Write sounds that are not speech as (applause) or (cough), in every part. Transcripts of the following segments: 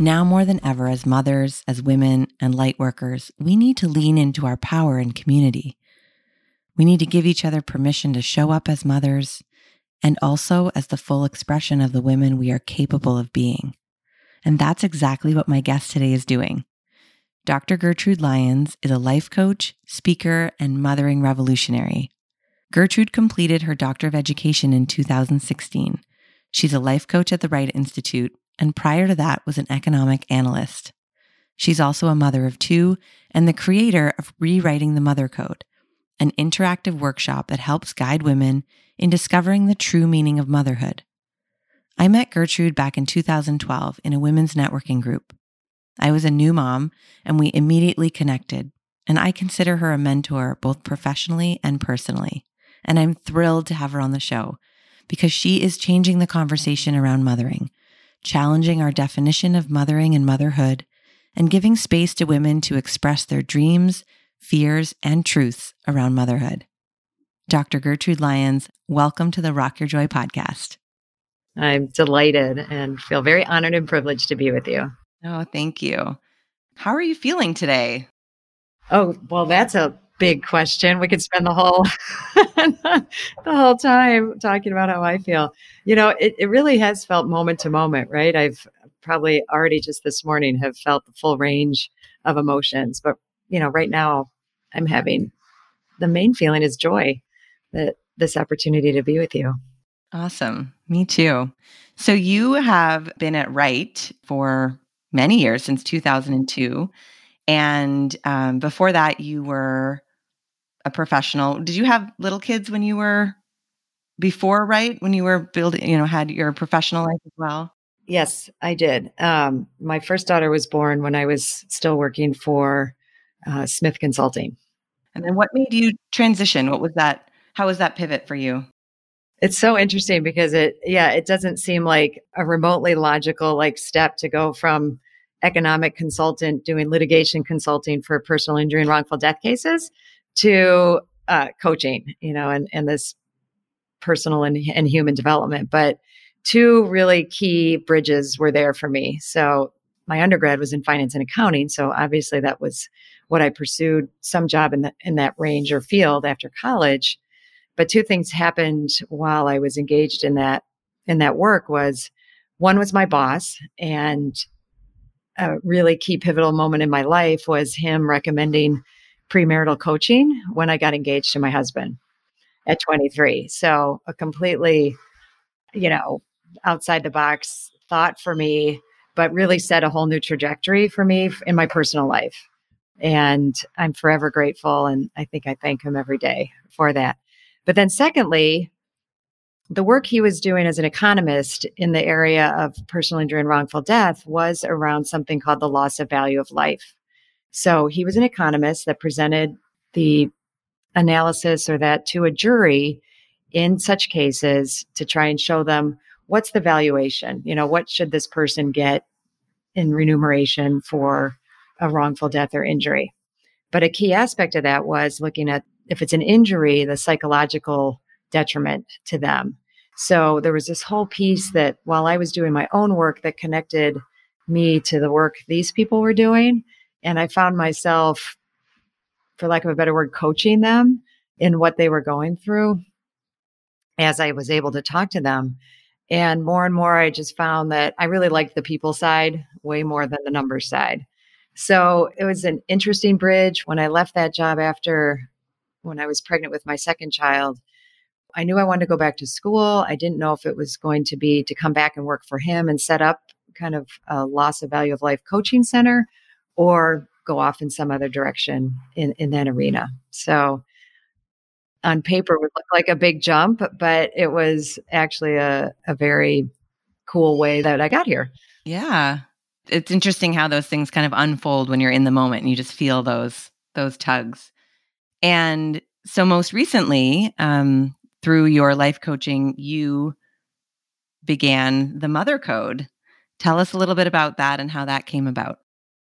Now more than ever, as mothers, as women, and light workers, we need to lean into our power and community. We need to give each other permission to show up as mothers and also as the full expression of the women we are capable of being. And that's exactly what my guest today is doing. Dr. Gertrude Lyons is a life coach, speaker, and mothering revolutionary. Gertrude completed her Doctor of Education in 2016. She's a life coach at the Wright Institute and prior to that was an economic analyst. She's also a mother of two and the creator of Rewriting the Mother Code, an interactive workshop that helps guide women in discovering the true meaning of motherhood. I met Gertrude back in 2012 in a women's networking group. I was a new mom and we immediately connected, and I consider her a mentor both professionally and personally. And I'm thrilled to have her on the show because she is changing the conversation around mothering challenging our definition of mothering and motherhood, and giving space to women to express their dreams, fears, and truths around motherhood. Dr. Gertrude Lyons, welcome to the Rock Your Joy podcast. I'm delighted and feel very honored and privileged to be with you. Oh, thank you. How are you feeling today? Oh, well, that's a big question. We could spend the whole (laughs) the whole time talking about how I feel. You know, it, it really has felt moment to moment, right? I've probably already just this morning have felt the full range of emotions. But, you know, right now I'm having the main feeling is joy that this opportunity to be with you. Awesome. Me too. So you have been at Wright for many years since 2002. And um, before that, you were a professional. Did you have little kids when you were before, right? When you were building, you know, had your professional life as well? Yes, I did. Um, my first daughter was born when I was still working for uh, Smith Consulting. And then what made you transition? What was that? How was that pivot for you? It's so interesting because it, yeah, it doesn't seem like a remotely logical like step to go from economic consultant doing litigation consulting for personal injury and wrongful death cases to uh, coaching, you know, and, and this personal and, and human development. But two really key bridges were there for me. So my undergrad was in finance and accounting. So obviously that was what I pursued some job in, the, in that range or field after college. But two things happened while I was engaged in that, in that work was one was my boss and a really key pivotal moment in my life was him recommending premarital coaching when I got engaged to my husband at 23. So a completely, you know, outside the box thought for me, but really set a whole new trajectory for me in my personal life. And I'm forever grateful. And I think I thank him every day for that. But then, secondly, the work he was doing as an economist in the area of personal injury and wrongful death was around something called the loss of value of life. So he was an economist that presented the analysis or that to a jury in such cases to try and show them what's the valuation? You know, what should this person get in remuneration for a wrongful death or injury? But a key aspect of that was looking at if it's an injury, the psychological detriment to them. So there was this whole piece that while I was doing my own work that connected me to the work these people were doing, and I found myself, for lack of a better word, coaching them in what they were going through as I was able to talk to them. And more and more, I just found that I really liked the people side way more than the numbers side. So it was an interesting bridge. When I left that job after when I was pregnant with my second child, I knew I wanted to go back to school. I didn't know if it was going to be to come back and work for him and set up kind of a loss of value of life coaching center or go off in some other direction in, in that arena. So on paper would look like a big jump, but it was actually a, a very cool way that I got here. Yeah. it's interesting how those things kind of unfold when you're in the moment and you just feel those those tugs. And so most recently, um, through your life coaching, you began the Mother Code. Tell us a little bit about that and how that came about.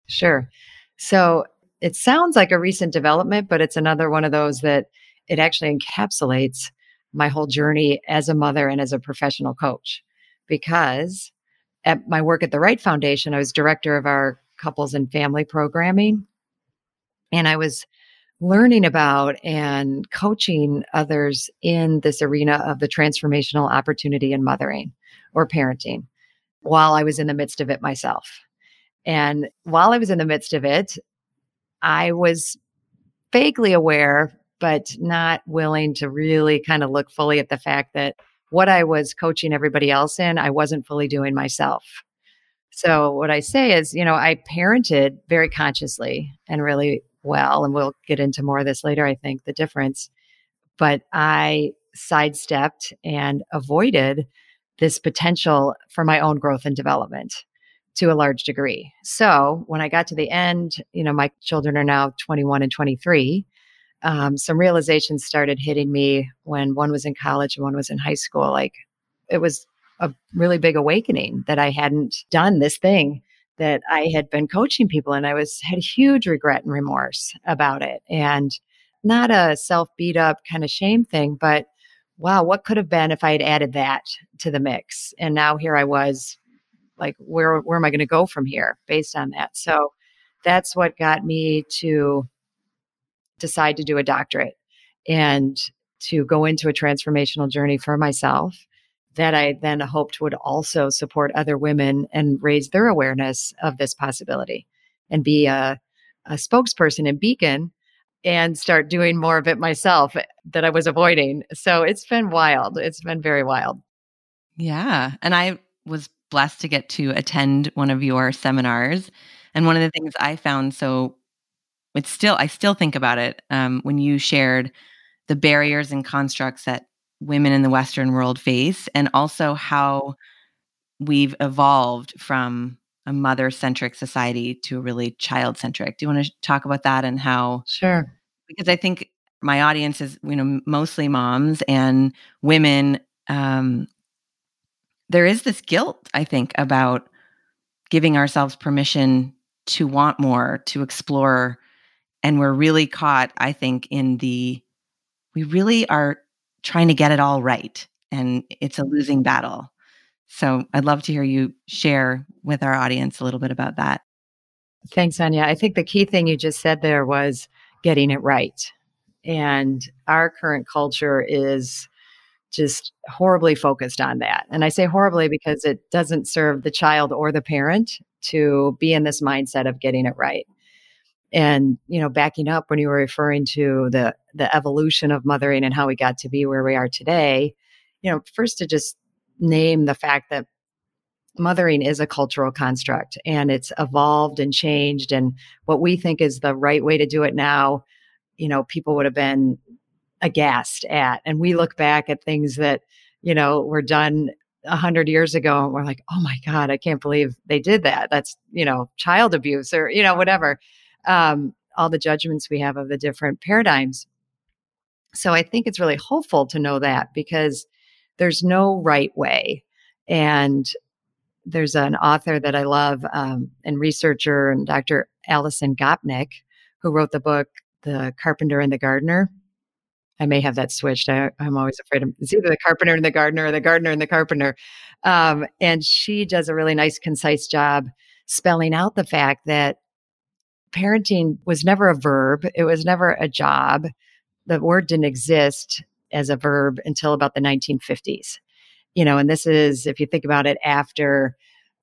Sure. So it sounds like a recent development, but it's another one of those that it actually encapsulates my whole journey as a mother and as a professional coach. Because at my work at the Wright Foundation, I was director of our couples and family programming. And I was learning about and coaching others in this arena of the transformational opportunity in mothering or parenting while I was in the midst of it myself. And while I was in the midst of it, I was vaguely aware, but not willing to really kind of look fully at the fact that what I was coaching everybody else in, I wasn't fully doing myself. So, what I say is, you know, I parented very consciously and really well. And we'll get into more of this later, I think, the difference. But I sidestepped and avoided this potential for my own growth and development to a large degree. So when I got to the end, you know, my children are now 21 and 23. Um, some realizations started hitting me when one was in college and one was in high school. Like it was a really big awakening that I hadn't done this thing that I had been coaching people and I was had huge regret and remorse about it. And not a self beat up kind of shame thing, but wow, what could have been if I had added that to the mix? And now here I was like where where am I going to go from here based on that? So that's what got me to decide to do a doctorate and to go into a transformational journey for myself that I then hoped would also support other women and raise their awareness of this possibility and be a, a spokesperson and beacon and start doing more of it myself that I was avoiding. So it's been wild. It's been very wild. Yeah. And I was blessed to get to attend one of your seminars. And one of the things I found so it's still, I still think about it um, when you shared the barriers and constructs that women in the Western world face, and also how we've evolved from a mother centric society to a really child centric. Do you want to talk about that and how? Sure. Because I think my audience is, you know, mostly moms and women. Um, there is this guilt, I think, about giving ourselves permission to want more, to explore. And we're really caught, I think, in the, we really are trying to get it all right. And it's a losing battle. So I'd love to hear you share with our audience a little bit about that. Thanks, Aine. I think the key thing you just said there was getting it right. And our current culture is just horribly focused on that. And I say horribly because it doesn't serve the child or the parent to be in this mindset of getting it right. And, you know, backing up when you were referring to the the evolution of mothering and how we got to be where we are today, you know, first to just name the fact that mothering is a cultural construct and it's evolved and changed and what we think is the right way to do it now, you know, people would have been aghast at. And we look back at things that, you know, were done a hundred years ago and we're like, oh my God, I can't believe they did that. That's, you know, child abuse or, you know, whatever um, all the judgments we have of the different paradigms. So I think it's really hopeful to know that because there's no right way. And there's an author that I love um, and researcher and Dr. Alison Gopnik, who wrote the book, The Carpenter and the Gardener. I may have that switched. I, am always afraid of it's either the carpenter and the gardener or the gardener and the carpenter. Um, and she does a really nice, concise job spelling out the fact that parenting was never a verb, it was never a job. The word didn't exist as a verb until about the 1950s. You know, and this is, if you think about it, after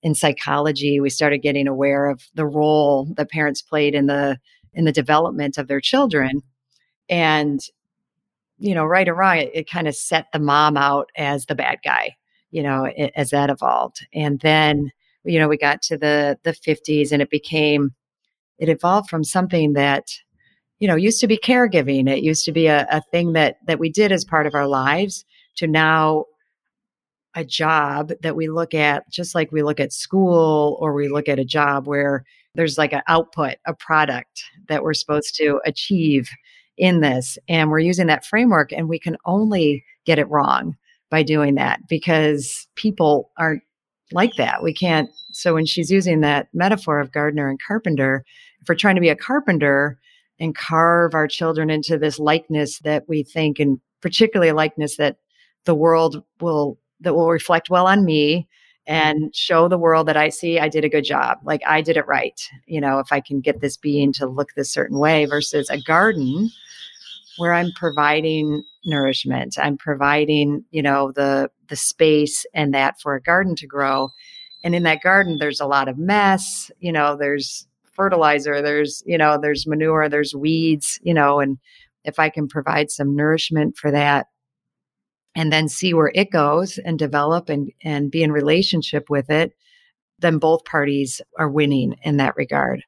in psychology, we started getting aware of the role that parents played in the in the development of their children. And, you know, right or wrong, it, it kind of set the mom out as the bad guy, you know, it, as that evolved. And then, you know, we got to the the 50s and it became it evolved from something that you know used to be caregiving it used to be a, a thing that that we did as part of our lives to now a job that we look at just like we look at school or we look at a job where there's like an output, a product that we're supposed to achieve in this. And we're using that framework, and we can only get it wrong by doing that because people aren't like that. We can't. So when she's using that metaphor of gardener and carpenter, if we're trying to be a carpenter and carve our children into this likeness that we think, and particularly a likeness that the world will that will reflect well on me and mm-hmm. show the world that I see I did a good job. Like I did it right. You know, if I can get this being to look this certain way versus a garden where I'm providing nourishment. I'm providing, you know, the the space and that for a garden to grow. And in that garden there's a lot of mess, you know, there's fertilizer, there's, you know, there's manure, there's weeds, you know, and if I can provide some nourishment for that and then see where it goes and develop and and be in relationship with it, then both parties are winning in that regard.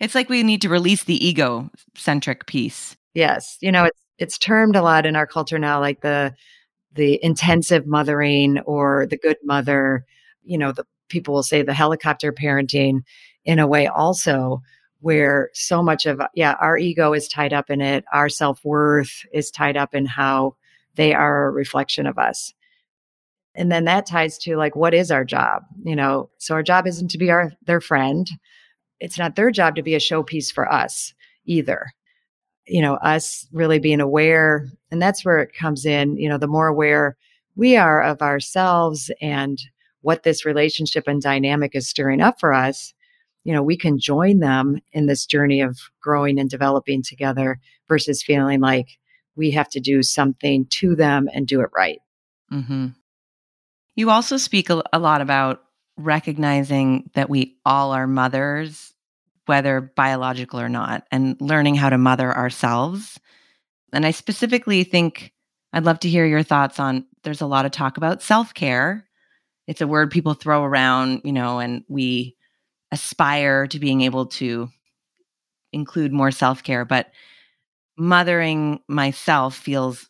It's like we need to release the ego centric piece. Yes, you know, it's it's termed a lot in our culture now like the the intensive mothering or the good mother, you know, the people will say the helicopter parenting in a way also where so much of yeah, our ego is tied up in it, our self-worth is tied up in how they are a reflection of us. And then that ties to like, what is our job? You know, so our job isn't to be our their friend. It's not their job to be a showpiece for us either. You know, us really being aware, and that's where it comes in. You know, the more aware we are of ourselves and what this relationship and dynamic is stirring up for us, you know, we can join them in this journey of growing and developing together versus feeling like we have to do something to them and do it right. Mm-hmm. You also speak a, a lot about recognizing that we all are mothers, whether biological or not, and learning how to mother ourselves. And I specifically think I'd love to hear your thoughts on there's a lot of talk about self care. It's a word people throw around, you know, and we aspire to being able to include more self care. But mothering myself feels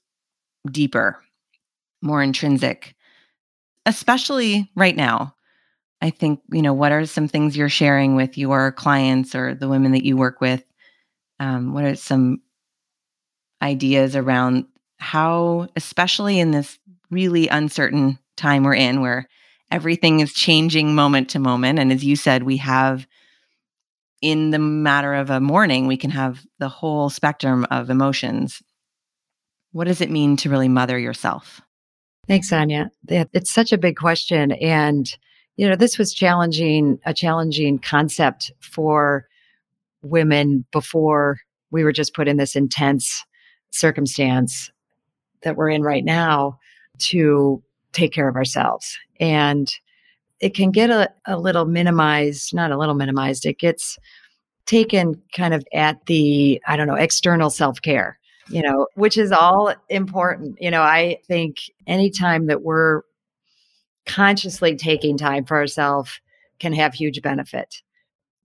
deeper, more intrinsic, especially right now. I think, you know, what are some things you're sharing with your clients or the women that you work with? Um, what are some ideas around how, especially in this really uncertain time we're in where everything is changing moment to moment? And as you said, we have in the matter of a morning, we can have the whole spectrum of emotions. What does it mean to really mother yourself? Thanks, Aine. It's such a big question. And, you know, this was challenging, a challenging concept for women before we were just put in this intense circumstance that we're in right now to take care of ourselves. And it can get a, a little minimized, not a little minimized, it gets taken kind of at the, I don't know, external self care, you know, which is all important. You know, I think anytime that we're consciously taking time for ourselves can have huge benefit.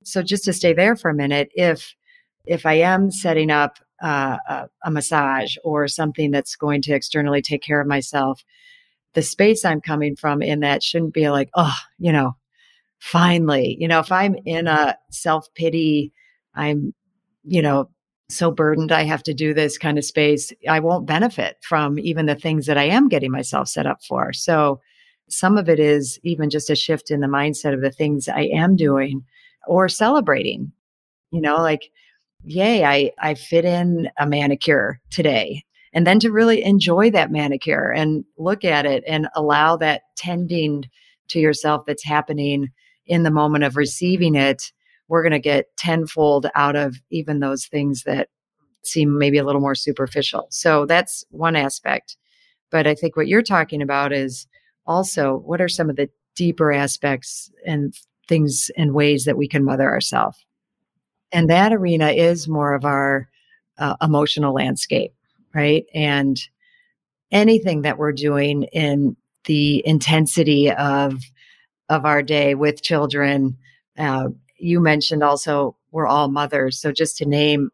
So just to stay there for a minute, if if I am setting up uh, a, a massage or something that's going to externally take care of myself, the space I'm coming from in that shouldn't be like, oh, you know, finally, you know, if I'm in a self pity, I'm, you know, so burdened I have to do this kind of space, I won't benefit from even the things that I am getting myself set up for. So some of it is even just a shift in the mindset of the things I am doing or celebrating. You know, like, yay, I, I fit in a manicure today and then to really enjoy that manicure and look at it and allow that tending to yourself that's happening in the moment of receiving it we're going to get tenfold out of even those things that seem maybe a little more superficial. So that's one aspect. But i think what you're talking about is also what are some of the deeper aspects and things and ways that we can mother ourselves and that arena is more of our uh, emotional landscape right? And anything that we're doing in the intensity of of our day with children. Uh, you mentioned also we're all mothers, so just to name,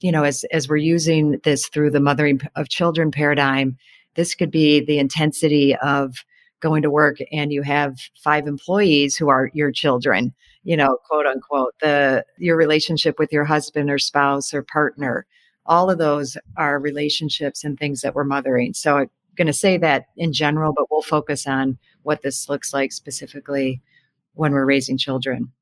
you know, as as we're using this through the mothering of children paradigm, this could be the intensity of going to work and you have five employees who are your children, you know, quote unquote, the your relationship with your husband or spouse or partner. All of those are relationships and things that we're mothering. So I'm going to say that in general, but we'll focus on what this looks like specifically when we're raising children.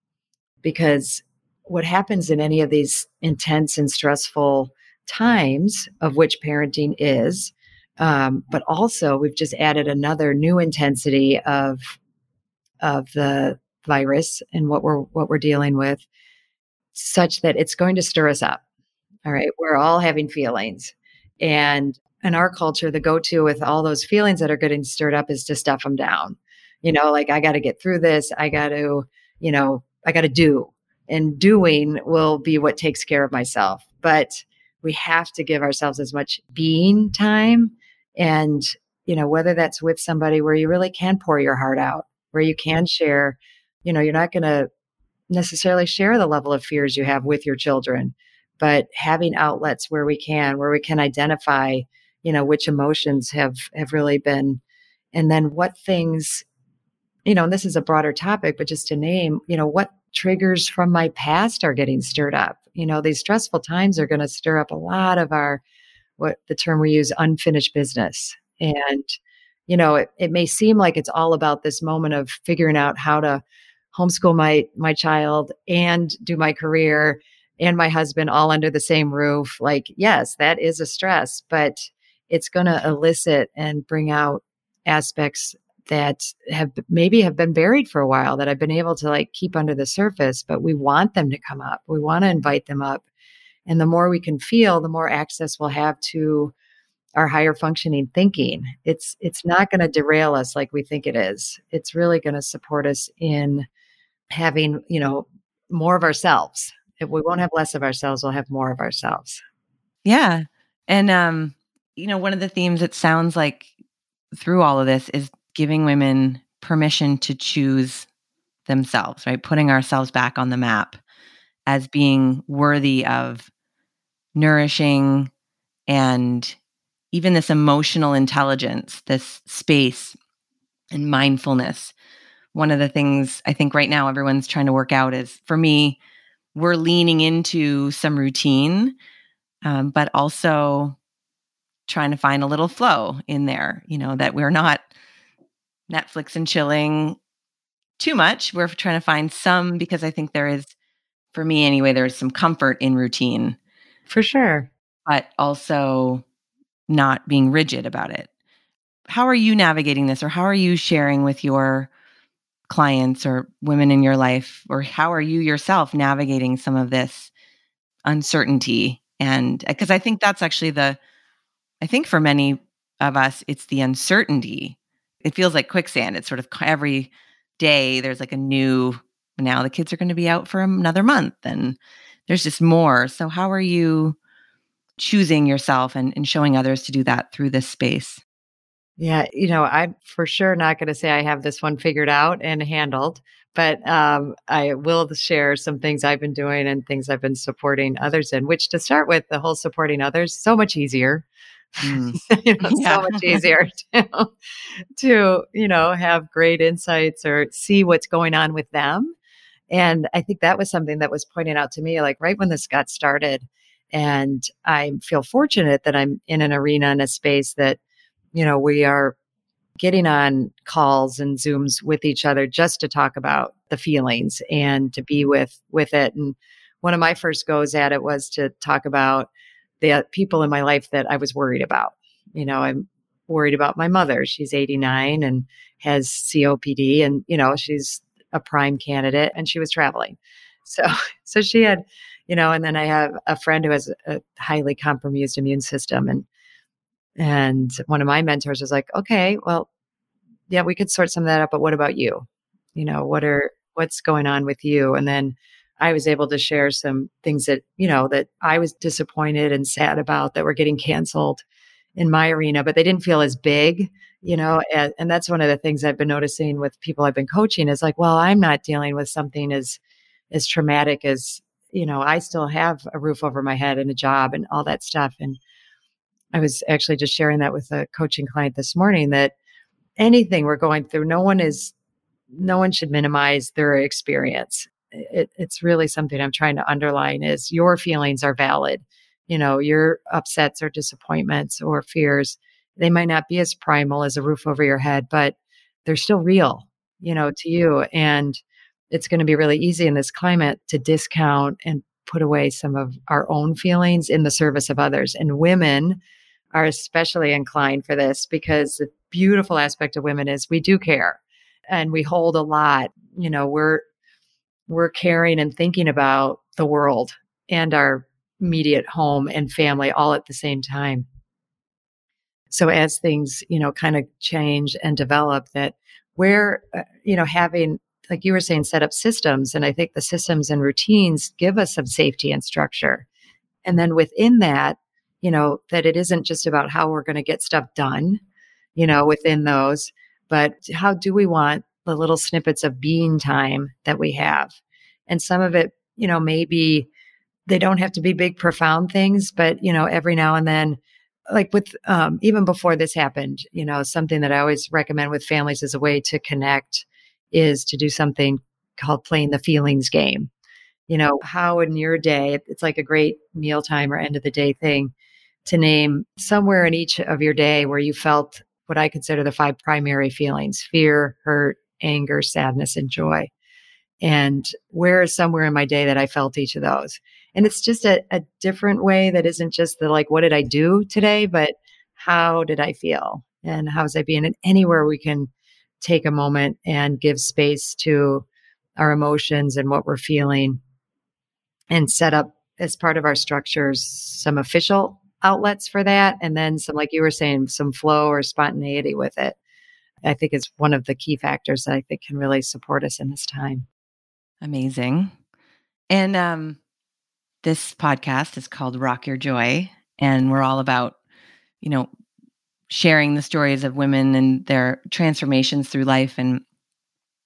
Because what happens in any of these intense and stressful times, of which parenting is, um, but also we've just added another new intensity of of the virus and what we're what we're dealing with, such that it's going to stir us up. All right, we're all having feelings, and in our culture, the go to with all those feelings that are getting stirred up is to stuff them down. You know, like I got to get through this. I got to, you know, I got to do and doing will be what takes care of myself. But we have to give ourselves as much being time and, you know, whether that's with somebody where you really can pour your heart out, where you can share, you know, you're not going to necessarily share the level of fears you have with your children, but having outlets where we can, where we can identify, you know, which emotions have have really been and then what things you know, and this is a broader topic, but just to name, you know, what triggers from my past are getting stirred up. You know, these stressful times are going to stir up a lot of our, what the term we use, unfinished business. And, you know, it, it may seem like it's all about this moment of figuring out how to homeschool my my child and do my career and my husband all under the same roof. Like, yes, that is a stress, but it's going to elicit and bring out aspects that have maybe have been buried for a while that I've been able to like keep under the surface, but we want them to come up. We want to invite them up. And the more we can feel, the more access we'll have to our higher functioning thinking. It's it's not going to derail us like we think it is. It's really going to support us in having, you know, more of ourselves. If we won't have less of ourselves, we'll have more of ourselves. Yeah. And um, you know, one of the themes it sounds like through all of this is giving women permission to choose themselves, right? Putting ourselves back on the map as being worthy of nourishing and even this emotional intelligence, this space and mindfulness. One of the things I think right now everyone's trying to work out is for me, we're leaning into some routine, um, but also trying to find a little flow in there, you know, that we're not Netflix and chilling too much. We're trying to find some because I think there is, for me anyway, there is some comfort in routine. For sure. But also not being rigid about it. How are you navigating this or how are you sharing with your clients or women in your life or how are you yourself navigating some of this uncertainty and uh, because I think that's actually the I think for many of us it's the uncertainty it feels like quicksand. It's sort of every day there's like a new now the kids are going to be out for another month and there's just more. So how are you choosing yourself and, and showing others to do that through this space? Yeah, you know, I'm for sure not going to say I have this one figured out and handled, but um, I will share some things I've been doing and things I've been supporting others in. Which, to start with, the whole supporting others so much easier Mm. (laughs) you know, yeah. so much (laughs) easier to, to, you know, have great insights or see what's going on with them. And I think that was something that was pointed out to me, like right when this got started. And I feel fortunate that I'm in an arena in a space that, you know, we are getting on calls and zooms with each other just to talk about the feelings and to be with with it and one of my first goes at it was to talk about the people in my life that I was worried about. You know, I'm worried about my mother. She's 89 and has COPD and, you know, she's a prime candidate and she was traveling. (laughs) So, so she had, you know, and then I have a friend who has a highly compromised immune system and, and one of my mentors was like, okay, well, yeah, we could sort some of that out, but what about you? You know, what are, what's going on with you? And then I was able to share some things that, you know, that I was disappointed and sad about that were getting canceled in my arena, but they didn't feel as big, you know, and, and that's one of the things I've been noticing with people I've been coaching is like, well, I'm not dealing with something as, as traumatic as, you know, I still have a roof over my head and a job and all that stuff. And I was actually just sharing that with a coaching client this morning that anything we're going through, no one is, no one should minimize their experience. It, it's really something I'm trying to underline is your feelings are valid. You know, your upsets or disappointments or fears, they might not be as primal as a roof over your head, but they're still real, you know, to you. And it's going to be really easy in this climate to discount and put away some of our own feelings in the service of others. And women are especially inclined for this because the beautiful aspect of women is we do care and we hold a lot. You know, we're we're caring and thinking about the world and our immediate home and family all at the same time. So as things, you know, kind of change and develop that we're, uh, you know, having like you were saying, set up systems. And I think the systems and routines give us some safety and structure. And then within that, you know, that it isn't just about how we're going to get stuff done, you know, within those, but how do we want the little snippets of being time that we have? And some of it, you know, maybe they don't have to be big, profound things, but, you know, every now and then, like with um, even before this happened, you know, something that I always recommend with families as a way to connect is to do something called playing the feelings game. You know, how in your day, it's like a great mealtime or end of the day thing to name somewhere in each of your day where you felt what I consider the five primary feelings fear, hurt, anger, sadness, and joy. And where is somewhere in my day that I felt each of those? And it's just a, a different way that isn't just the like, what did I do today, but how did I feel? And how was I being? And anywhere we can take a moment and give space to our emotions and what we're feeling and set up as part of our structures some official outlets for that and then some like you were saying some flow or spontaneity with it i think is one of the key factors that i think can really support us in this time. Amazing. And um this podcast is called rock your joy and we're all about you know sharing the stories of women and their transformations through life and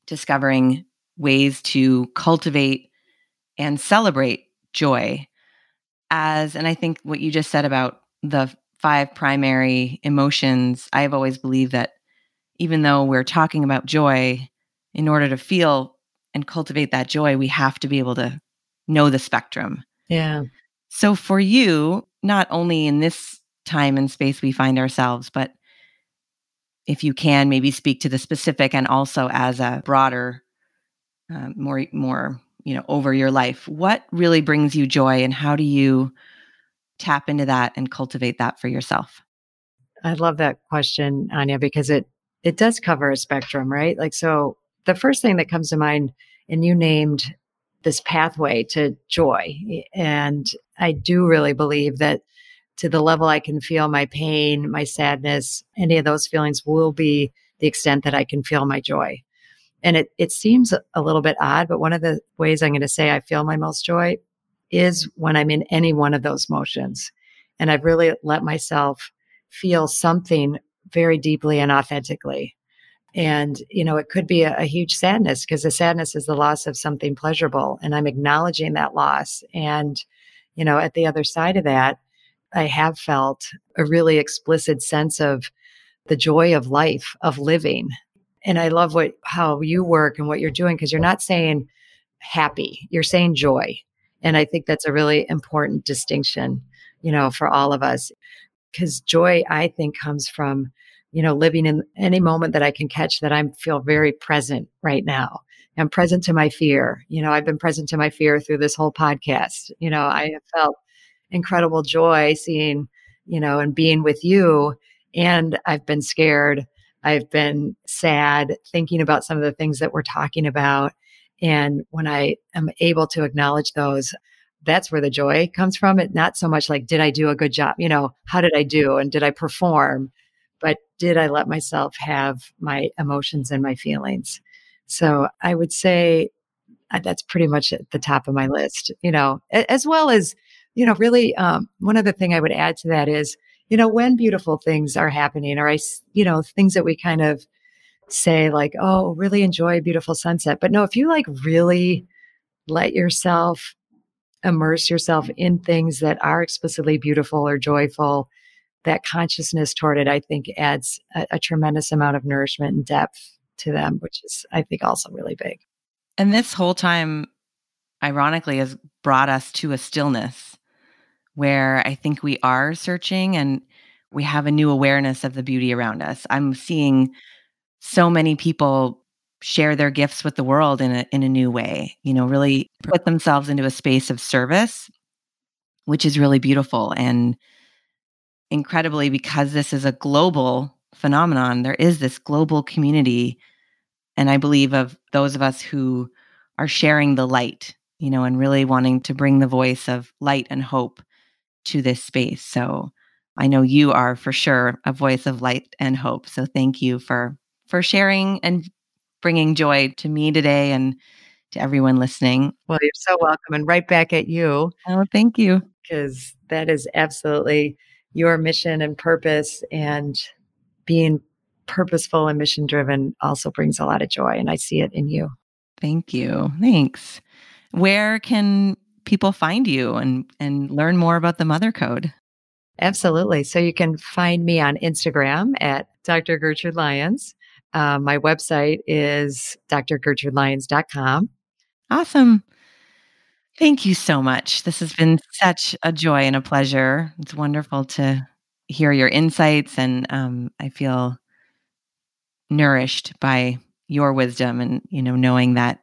discovering ways to cultivate and celebrate joy as and i think what you just said about the five primary emotions i've always believed that even though we're talking about joy in order to feel and cultivate that joy we have to be able to know the spectrum. Yeah. So for you not only in this time and space we find ourselves, but if you can maybe speak to the specific and also as a broader, uh, more more you know over your life, what really brings you joy, and how do you tap into that and cultivate that for yourself? I love that question, Aine, because it it does cover a spectrum, right? Like so, the first thing that comes to mind, and you named this pathway to joy, and I do really believe that to the level I can feel my pain, my sadness, any of those feelings will be the extent that I can feel my joy. And it, it seems a little bit odd, but one of the ways I'm going to say I feel my most joy is when I'm in any one of those motions. And I've really let myself feel something very deeply and authentically. And, you know, it could be a, a huge sadness because the sadness is the loss of something pleasurable. And I'm acknowledging that loss. And, you know, at the other side of that, I have felt a really explicit sense of the joy of life, of living. And I love what how you work and what you're doing because you're not saying happy, you're saying joy. And I think that's a really important distinction, you know, for all of us. Because joy, I think, comes from, you know, living in any moment that I can catch that I feel very present right now. I'm present to my fear. You know, I've been present to my fear through this whole podcast. You know, I have felt incredible joy seeing, you know, and being with you. And I've been scared. I've been sad thinking about some of the things that we're talking about. And when I am able to acknowledge those, that's where the joy comes from. It not so much like, did I do a good job? You know, how did I do and did I perform? But did I let myself have my emotions and my feelings? So I would say uh, that's pretty much at the top of my list, you know, as well as you know, really, um, one other thing I would add to that is, you know, when beautiful things are happening, or I, you know, things that we kind of say like, oh, really enjoy a beautiful sunset. But no, if you like really let yourself immerse yourself in things that are explicitly beautiful or joyful, that consciousness toward it, I think adds a, a tremendous amount of nourishment and depth to them, which is, I think, also really big. And this whole time, ironically, has brought us to a stillness where I think we are searching and we have a new awareness of the beauty around us. I'm seeing so many people share their gifts with the world in a in a new way, you know, really put themselves into a space of service, which is really beautiful and incredibly because this is a global phenomenon, there is this global community and I believe of those of us who are sharing the light, you know, and really wanting to bring the voice of light and hope to this space. So I know you are for sure a voice of light and hope. So thank you for for sharing and bringing joy to me today and to everyone listening. Well, you're so welcome and right back at you. Oh, thank you. Because that is absolutely your mission and purpose and being purposeful and mission driven also brings a lot of joy and I see it in you. Thank you. Thanks. Where can people find you and and learn more about the Mother Code? Absolutely. So you can find me on Instagram at Dr. Gertrude Lyons. Uh, my website is drgertrudelyons.com. Awesome. Thank you so much. This has been such a joy and a pleasure. It's wonderful to hear your insights, and um, I feel nourished by your wisdom and you know knowing that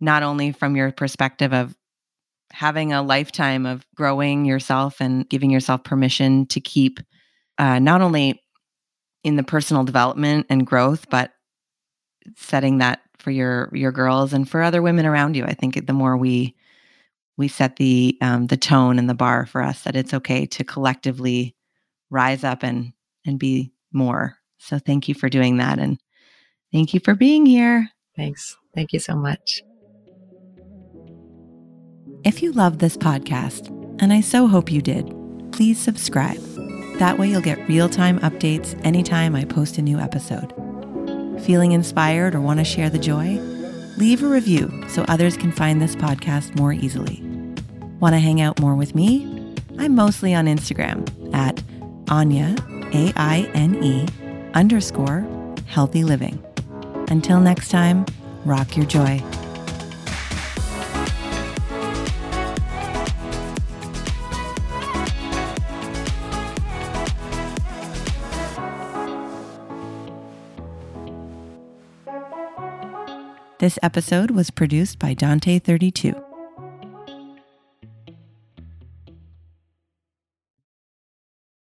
not only from your perspective of having a lifetime of growing yourself and giving yourself permission to keep uh, not only in the personal development and growth, but setting that for your your girls and for other women around you. I think the more we we set the um, the tone and the bar for us that it's okay to collectively rise up and and be more. So thank you for doing that and thank you for being here. Thanks. Thank you so much. If you love this podcast, and I so hope you did, please subscribe. That way you'll get real time updates anytime I post a new episode. Feeling inspired or want to share the joy? Leave a review so others can find this podcast more easily. Want to hang out more with me? I'm mostly on Instagram at Aine, A I N E, underscore healthy living. Until next time, rock your joy. This episode was produced by Dante32.